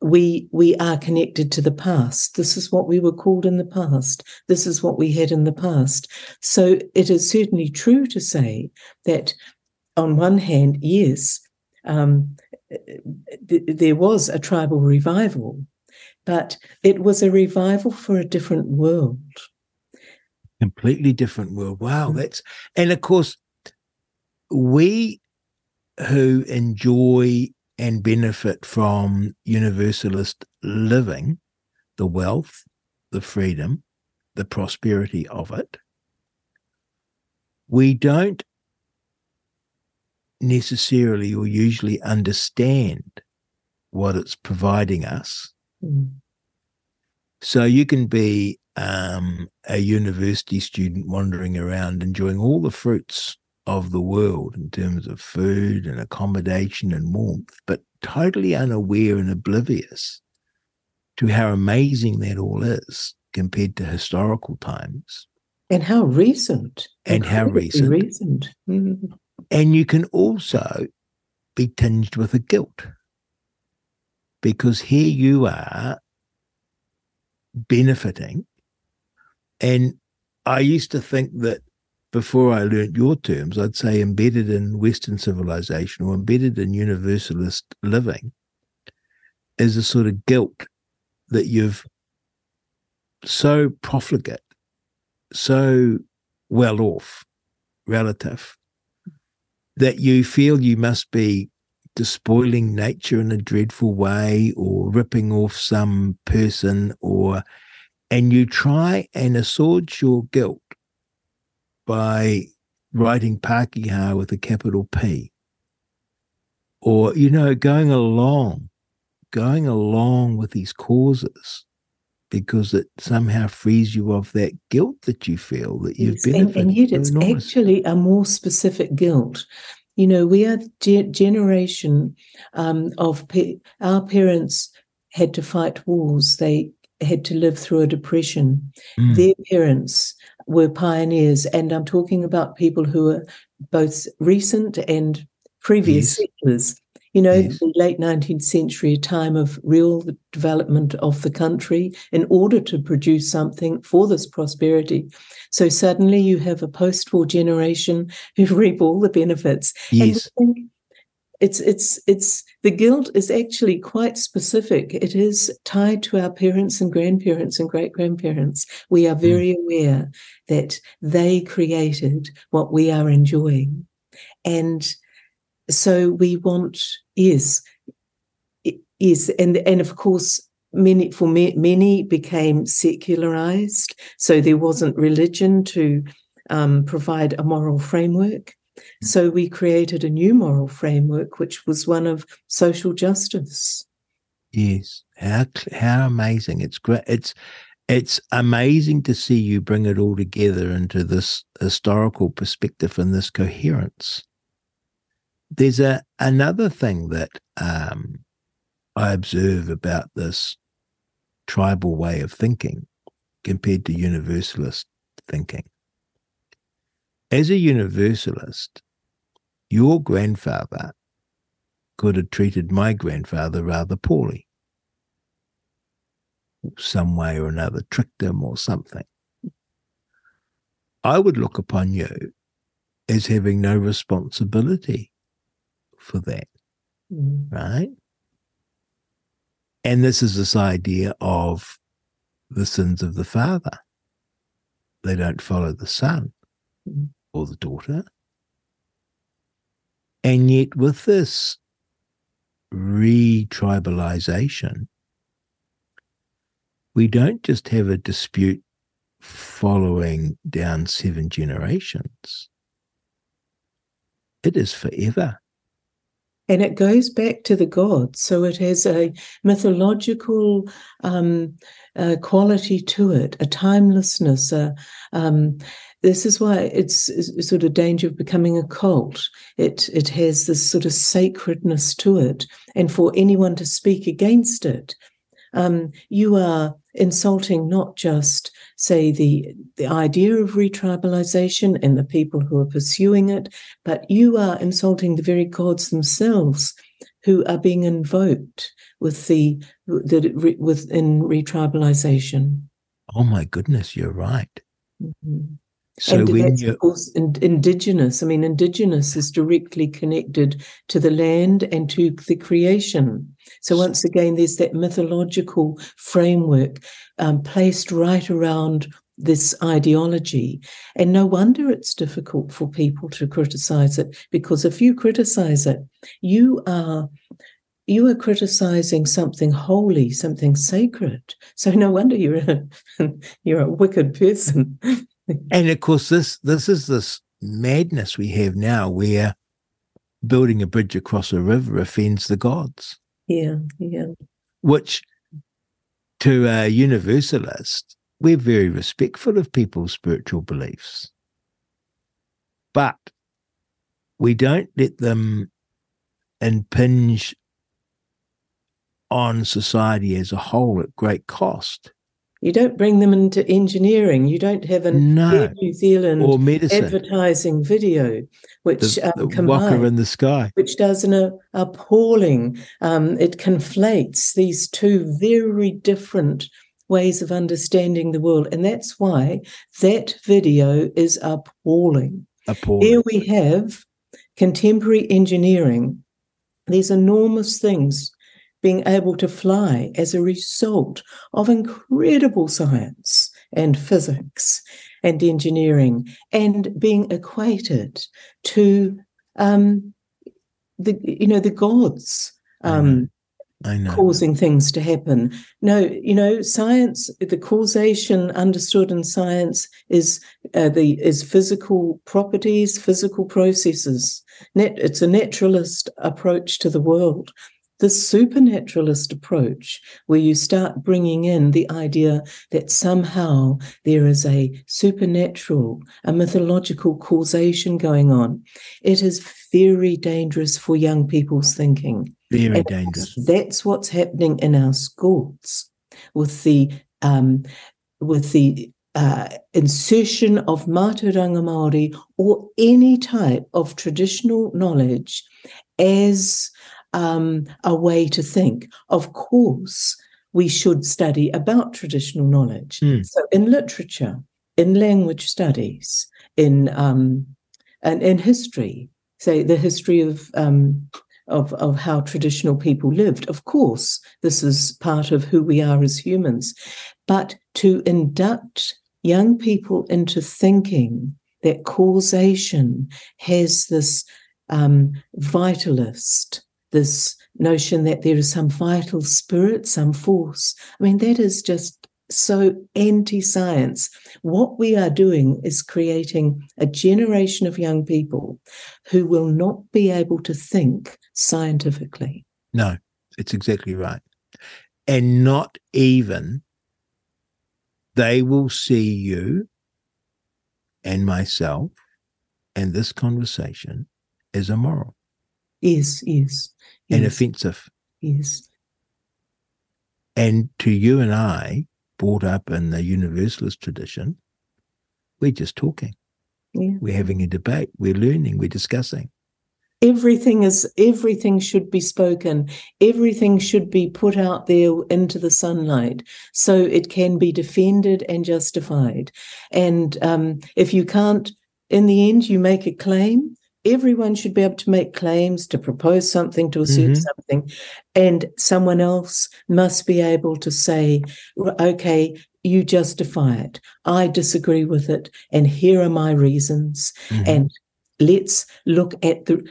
we we are connected to the past. This is what we were called in the past. This is what we had in the past. So it is certainly true to say that on one hand yes um, th- there was a tribal revival but it was a revival for a different world completely different world wow mm. that's and of course we who enjoy and benefit from universalist living, the wealth, the freedom, the prosperity of it, we don't necessarily or usually understand what it's providing us. Mm. So you can be um, a university student wandering around enjoying all the fruits of the world in terms of food and accommodation and warmth, but totally unaware and oblivious to how amazing that all is compared to historical times. And how recent. And how recent. recent. Mm-hmm. And you can also be tinged with a guilt because here you are benefiting. And I used to think that before I learnt your terms, I'd say embedded in Western civilization or embedded in universalist living is a sort of guilt that you've so profligate, so well off, relative, that you feel you must be despoiling nature in a dreadful way or ripping off some person or and you try and assuage your guilt by writing Pākehā with a capital P. Or, you know, going along, going along with these causes because it somehow frees you of that guilt that you feel that you've yes, benefited. And, and yet it's enormous. actually a more specific guilt. You know, we are the generation um, of pe- our parents had to fight wars. They had to live through a depression. Mm. Their parents were pioneers, and I'm talking about people who are both recent and previous yes. settlers. You know, yes. the late 19th century, a time of real development of the country in order to produce something for this prosperity. So suddenly you have a post war generation who reap all the benefits. Yes. And it's it's it's the guilt is actually quite specific. It is tied to our parents and grandparents and great grandparents we are hmm. very aware that they created what we are enjoying. And so we want yes yes and and of course many for many became secularized. So there wasn't religion to um, provide a moral framework So we created a new moral framework, which was one of social justice. Yes, how how amazing! It's great. It's it's amazing to see you bring it all together into this historical perspective and this coherence. There's a another thing that um, I observe about this tribal way of thinking compared to universalist thinking. As a universalist, your grandfather could have treated my grandfather rather poorly, some way or another, tricked him or something. I would look upon you as having no responsibility for that, mm. right? And this is this idea of the sins of the father. They don't follow the son mm. Or the daughter. And yet, with this retribalization, we don't just have a dispute following down seven generations, it is forever. And it goes back to the gods. So it has a mythological um, uh, quality to it, a timelessness. A, um, this is why it's, it's, sort of danger of becoming a cult. It it has this sort of sacredness to it, and for anyone to speak against it, um, you are insulting not just, say, the the idea of retribalization and the people who are pursuing it, but you are insulting the very gods themselves who are being invoked with the, the within retribalization. Oh my goodness, you're right. Mm-hmm. So and when you of course indigenous. I mean, indigenous is directly connected to the land and to the creation. So once again, there's that mythological framework um, placed right around this ideology. And no wonder it's difficult for people to criticize it, because if you criticize it, you are you are criticizing something holy, something sacred. So no wonder you're a, you're a wicked person. And of course, this this is this madness we have now, where building a bridge across a river offends the gods. Yeah, yeah. Which, to a universalist, we're very respectful of people's spiritual beliefs. But we don't let them impinge on society as a whole at great cost. You don't bring them into engineering. You don't have a no. New Zealand or medicine. advertising video, which the, um, the combines, in the sky, which does an uh, appalling. Um, it conflates these two very different ways of understanding the world, and that's why that video is appalling. Appalling. Here we have contemporary engineering. These enormous things being able to fly as a result of incredible science and physics and engineering and being equated to um, the you know the gods um, causing things to happen. No, you know, science. The causation understood in science is uh, the is physical properties, physical processes. Net, it's a naturalist approach to the world the supernaturalist approach, where you start bringing in the idea that somehow there is a supernatural, a mythological causation going on, it is very dangerous for young people's thinking. Very and dangerous. That's what's happening in our schools with the um, with the uh, insertion of Mātauranga Māori or any type of traditional knowledge as um, a way to think. Of course, we should study about traditional knowledge. Mm. So, in literature, in language studies, in um, and in history, say the history of um, of of how traditional people lived. Of course, this is part of who we are as humans, but to induct young people into thinking that causation has this um, vitalist this notion that there is some vital spirit, some force. I mean, that is just so anti science. What we are doing is creating a generation of young people who will not be able to think scientifically. No, it's exactly right. And not even they will see you and myself and this conversation as immoral. Yes, yes. And offensive. Yes. And to you and I, brought up in the universalist tradition, we're just talking. Yeah. We're having a debate. We're learning. We're discussing. Everything is everything should be spoken. Everything should be put out there into the sunlight so it can be defended and justified. And um, if you can't, in the end, you make a claim everyone should be able to make claims to propose something to assert mm-hmm. something and someone else must be able to say okay you justify it i disagree with it and here are my reasons mm-hmm. and let's look at the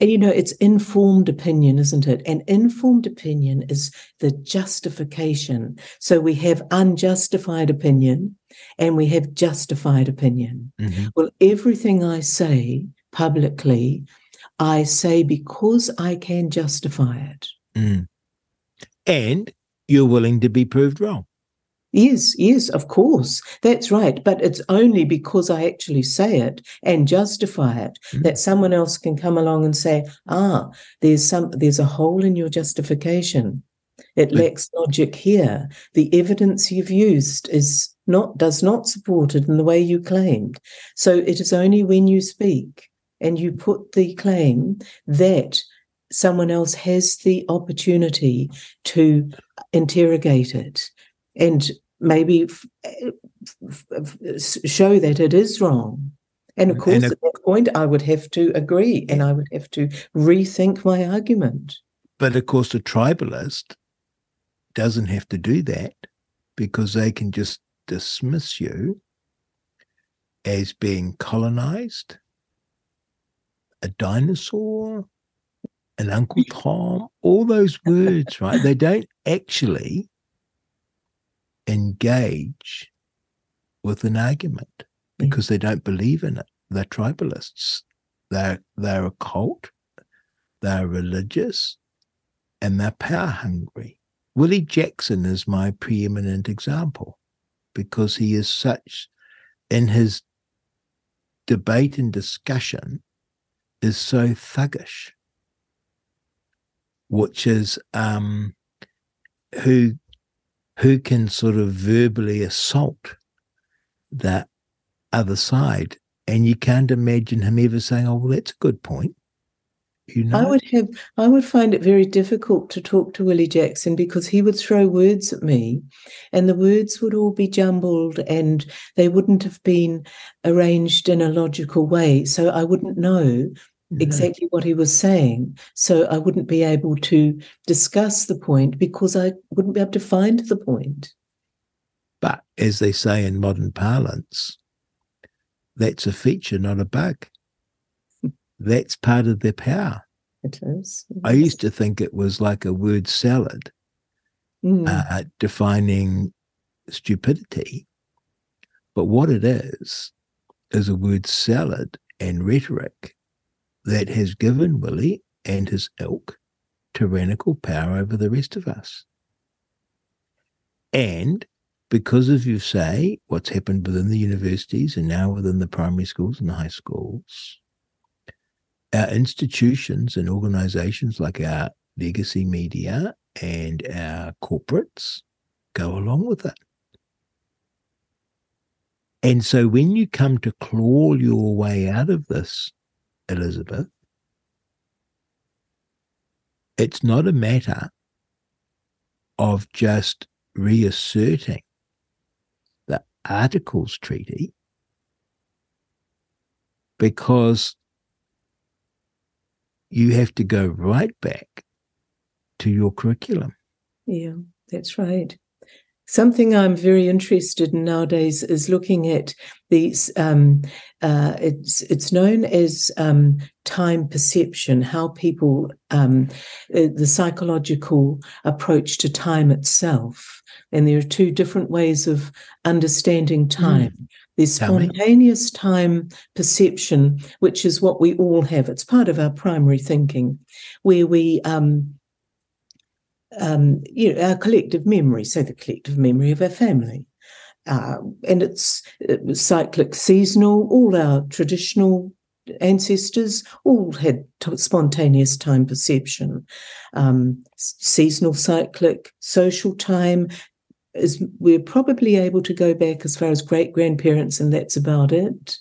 and you know it's informed opinion isn't it and informed opinion is the justification so we have unjustified opinion and we have justified opinion mm-hmm. well everything i say publicly, I say because I can justify it. Mm. And you're willing to be proved wrong. Yes, yes, of course. That's right. But it's only because I actually say it and justify it mm. that someone else can come along and say, ah, there's some there's a hole in your justification. It but, lacks logic here. The evidence you've used is not does not support it in the way you claimed. So it is only when you speak and you put the claim that someone else has the opportunity to interrogate it and maybe f- eh, f- show that it is wrong. And of course, and a- at that point, I would have to agree and I would have to rethink my argument. But of course, the tribalist doesn't have to do that because they can just dismiss you as being colonized a dinosaur, an Uncle Tom, all those words, right? They don't actually engage with an argument hmm. because they don't believe in it. They're tribalists. They're they're a cult, they're religious, and they're power hungry. Willie Jackson is my preeminent example because he is such in his debate and discussion is so thuggish, which is um, who who can sort of verbally assault that other side, and you can't imagine him ever saying, "Oh, well, that's a good point." You know? I would have I would find it very difficult to talk to Willie Jackson because he would throw words at me and the words would all be jumbled and they wouldn't have been arranged in a logical way. So I wouldn't know mm-hmm. exactly what he was saying. So I wouldn't be able to discuss the point because I wouldn't be able to find the point. But as they say in modern parlance, that's a feature, not a bug that's part of their power. It is. I used to think it was like a word salad mm. uh, defining stupidity. But what it is, is a word salad and rhetoric that has given Willie and his ilk tyrannical power over the rest of us. And because of you say what's happened within the universities and now within the primary schools and the high schools, our institutions and organizations like our legacy media and our corporates go along with it. And so when you come to claw your way out of this, Elizabeth, it's not a matter of just reasserting the Articles Treaty because you have to go right back to your curriculum. Yeah, that's right. Something I'm very interested in nowadays is looking at these. Um, uh, it's it's known as um, time perception, how people um, uh, the psychological approach to time itself, and there are two different ways of understanding hmm. time. Mm. There's spontaneous time perception, which is what we all have. It's part of our primary thinking, where we um, um, you know, our collective memory, say the collective memory of our family. Uh, and it's cyclic, seasonal, all our traditional ancestors all had t- spontaneous time perception. Um, seasonal, cyclic, social time is we're probably able to go back as far as great grandparents, and that's about it.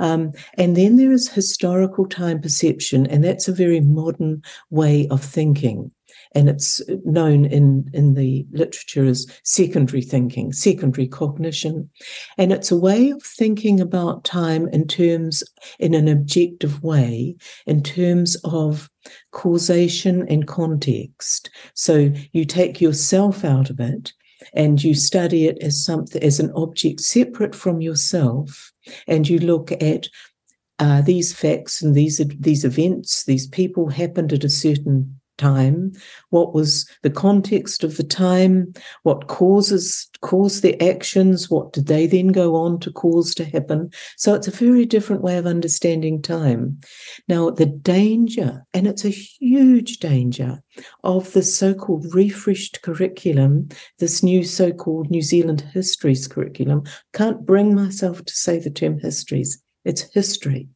Um, and then there is historical time perception, and that's a very modern way of thinking and it's known in, in the literature as secondary thinking, secondary cognition. And it's a way of thinking about time in terms, in an objective way, in terms of causation and context. So you take yourself out of it and you study it as something as an object separate from yourself and you look at uh, these facts and these these events these people happened at a certain time what was the context of the time what causes caused the actions what did they then go on to cause to happen? So it's a very different way of understanding time. Now the danger and it's a huge danger of the so-called refreshed curriculum this new so-called new zealand histories curriculum can't bring myself to say the term histories it's history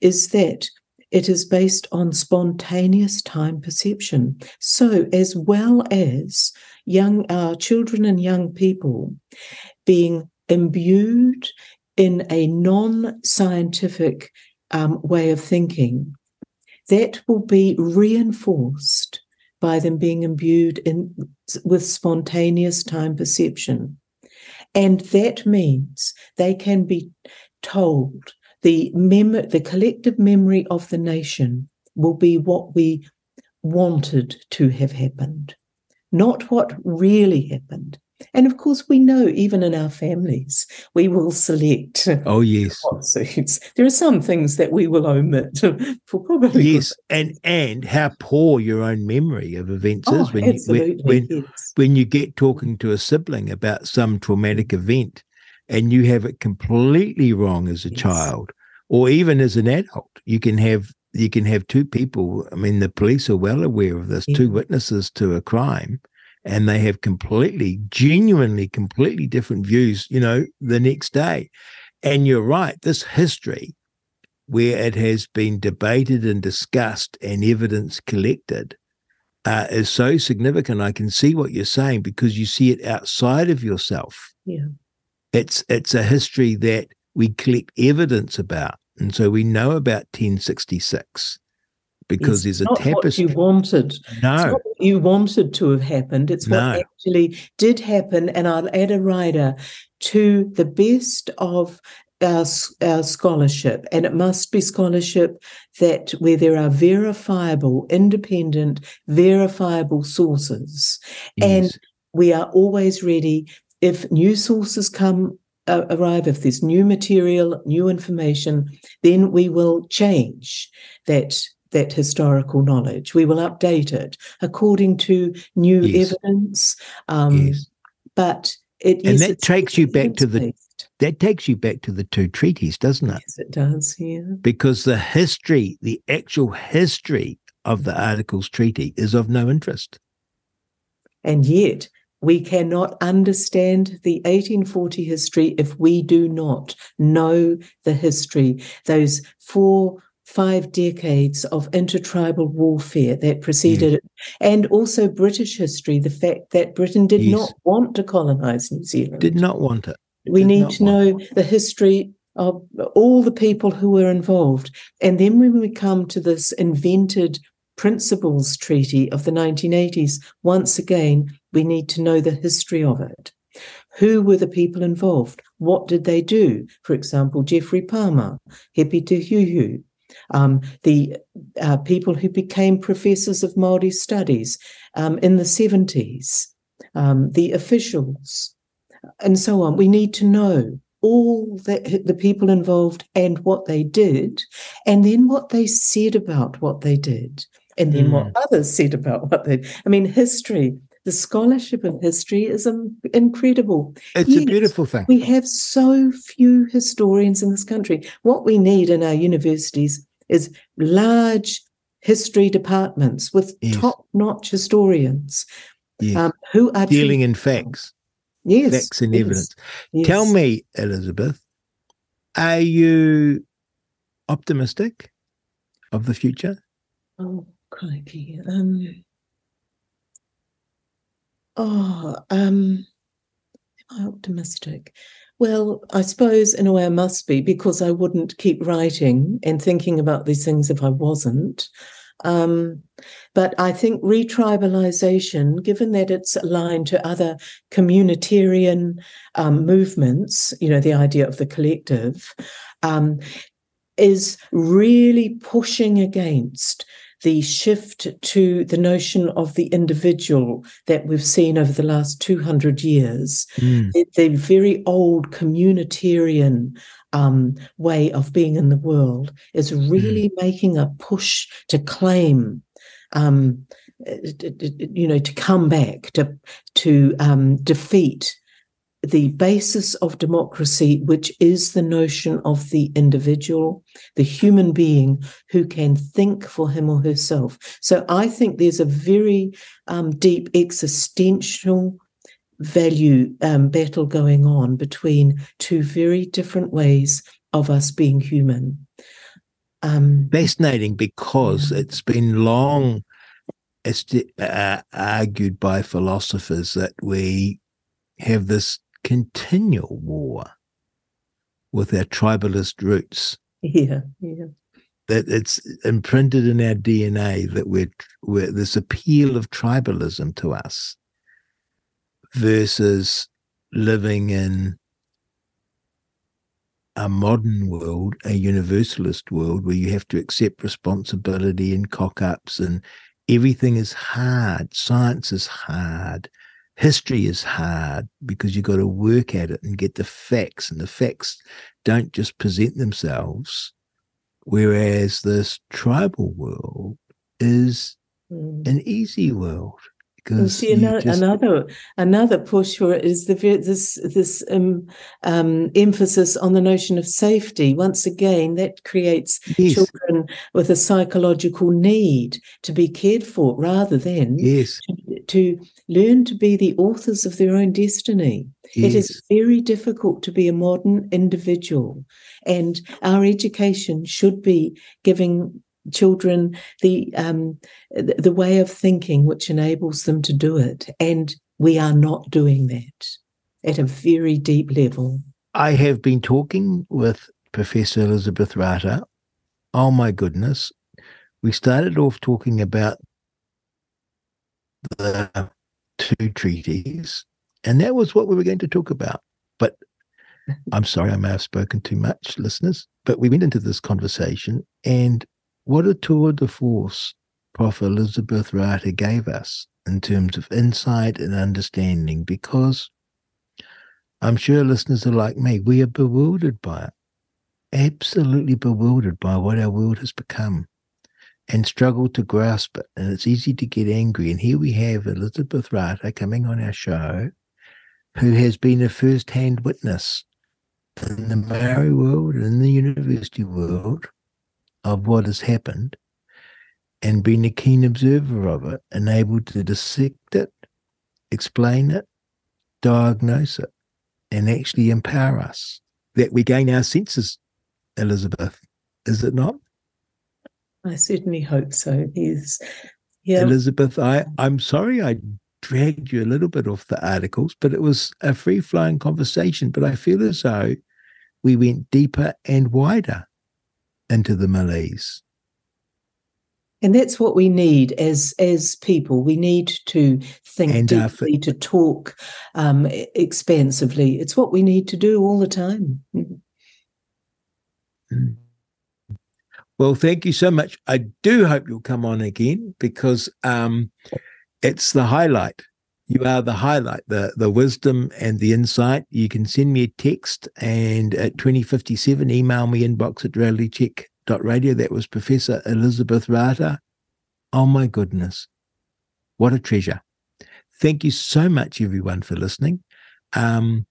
is that it is based on spontaneous time perception. So, as well as young our children and young people being imbued in a non-scientific um, way of thinking, that will be reinforced by them being imbued in with spontaneous time perception. And that means they can be told the mem- the collective memory of the nation will be what we wanted to have happened, not what really happened. And of course, we know even in our families, we will select. Oh yes, suits. There are some things that we will omit for probably. Yes, and and how poor your own memory of events oh, is when you when, yes. when you get talking to a sibling about some traumatic event, and you have it completely wrong as a yes. child or even as an adult you can have you can have two people i mean the police are well aware of this yeah. two witnesses to a crime and they have completely genuinely completely different views you know the next day and you're right this history where it has been debated and discussed and evidence collected uh, is so significant. I can see what you're saying because you see it outside of yourself. Yeah, it's it's a history that we collect evidence about. And so we know about 1066 because it's there's a tapestry. What you wanted. No. you wanted to have happened. It's what actually did happen. And I'll add a rider to the best of our, our scholarship. And it must be scholarship that where there are verifiable, independent, verifiable sources. Yes. And we are always ready if new sources come uh, arrive, if there's new material, new information, then we will change that that historical knowledge. We will update it according to new yes. evidence. Um, yes. But it and that takes you back to the that takes you back to the two treaties, doesn't it? Yes, it does. Yeah. Because the history, the actual history of the Articles Treaty, is of no interest. And yet, we cannot understand the 1840 history if we do not know the history, those four, five decades of intertribal warfare that preceded it, and also British history, the fact that Britain did yes. not want to colonize New Zealand. Did not want it. We did need to know the history of all the people who were involved. And then when we come to this invented Principles Treaty of the 1980s, once again, we need to know the history of it. Who were the people involved? What did they do? For example, Geoffrey Palmer, Hepi Te um, the uh, people who became professors of Māori studies um, in the 70s. um, the officials, and so on. We need to know all the, the people involved and what they did, and then what they said about what they did, and then mm. what others said about what they. I mean, history. The scholarship of history is um, incredible. It's yes, a beautiful thing. We have so few historians in this country. What we need in our universities is large history departments with yes. top-notch historians yes. um, who are dealing in facts. Yes, facts and evidence. Tell me, Elizabeth, are you optimistic of the future? Oh, crikey. Um, oh, um, am I optimistic? Well, I suppose in a way I must be because I wouldn't keep writing and thinking about these things if I wasn't. Um, but I think retribalization, given that it's aligned to other communitarian um, movements, you know, the idea of the collective, um, is really pushing against the shift to the notion of the individual that we've seen over the last 200 years, mm. the, the, very old communitarian um, way of being in the world, is really mm. making a push to claim. Um, you know, to come back to to um, defeat the basis of democracy, which is the notion of the individual, the human being who can think for him or herself. So I think there's a very um, deep existential value um, battle going on between two very different ways of us being human. Um, Fascinating because it's been long uh, argued by philosophers that we have this continual war with our tribalist roots. Yeah, yeah. That it's imprinted in our DNA that we're, we're this appeal of tribalism to us versus living in a modern world, a universalist world where you have to accept responsibility and cock ups and everything is hard. Science is hard history is hard because you've got to work at it and get the facts, and the facts don't just present themselves. Whereas this tribal world is mm. an easy world. You see another, just... another another push for it is the this this um, um, emphasis on the notion of safety. Once again, that creates yes. children with a psychological need to be cared for, rather than yes. to, to learn to be the authors of their own destiny. Yes. It is very difficult to be a modern individual, and our education should be giving children the um, the way of thinking which enables them to do it and we are not doing that at a very deep level. I have been talking with professor elizabeth rata. Oh my goodness. We started off talking about the two treaties and that was what we were going to talk about. But i'm sorry i may have spoken too much listeners but we went into this conversation and what a tour de force Prof. Elizabeth Rata gave us in terms of insight and understanding, because I'm sure listeners are like me, we are bewildered by it, absolutely bewildered by what our world has become and struggle to grasp it. And it's easy to get angry. And here we have Elizabeth Rata coming on our show, who has been a first hand witness in the Maori world and in the university world of what has happened and being a keen observer of it and able to dissect it, explain it, diagnose it, and actually empower us. That we gain our senses, Elizabeth, is it not? I certainly hope so. Yes. Yeah. Elizabeth, I, I'm sorry I dragged you a little bit off the articles, but it was a free flowing conversation. But I feel as though we went deeper and wider into the malaise. And that's what we need as as people. We need to think and deeply, to talk um, expansively. It's what we need to do all the time. Mm. Well, thank you so much. I do hope you'll come on again because um, it's the highlight You are the highlight, the the wisdom and the insight. You can send me a text and at 2057, email me inbox at realitycheck.radio. That was Professor Elizabeth Rata. Oh my goodness. What a treasure. Thank you so much, everyone, for listening. Um,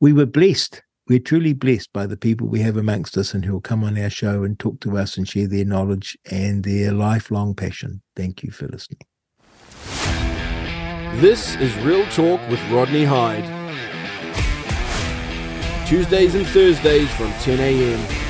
we were blessed. We're truly blessed by the people we have amongst us and who will come on our show and talk to us and share their knowledge and their lifelong passion. Thank you for listening. This is Real Talk with Rodney Hide. Tuesdays and Thursdays from 10 a.m.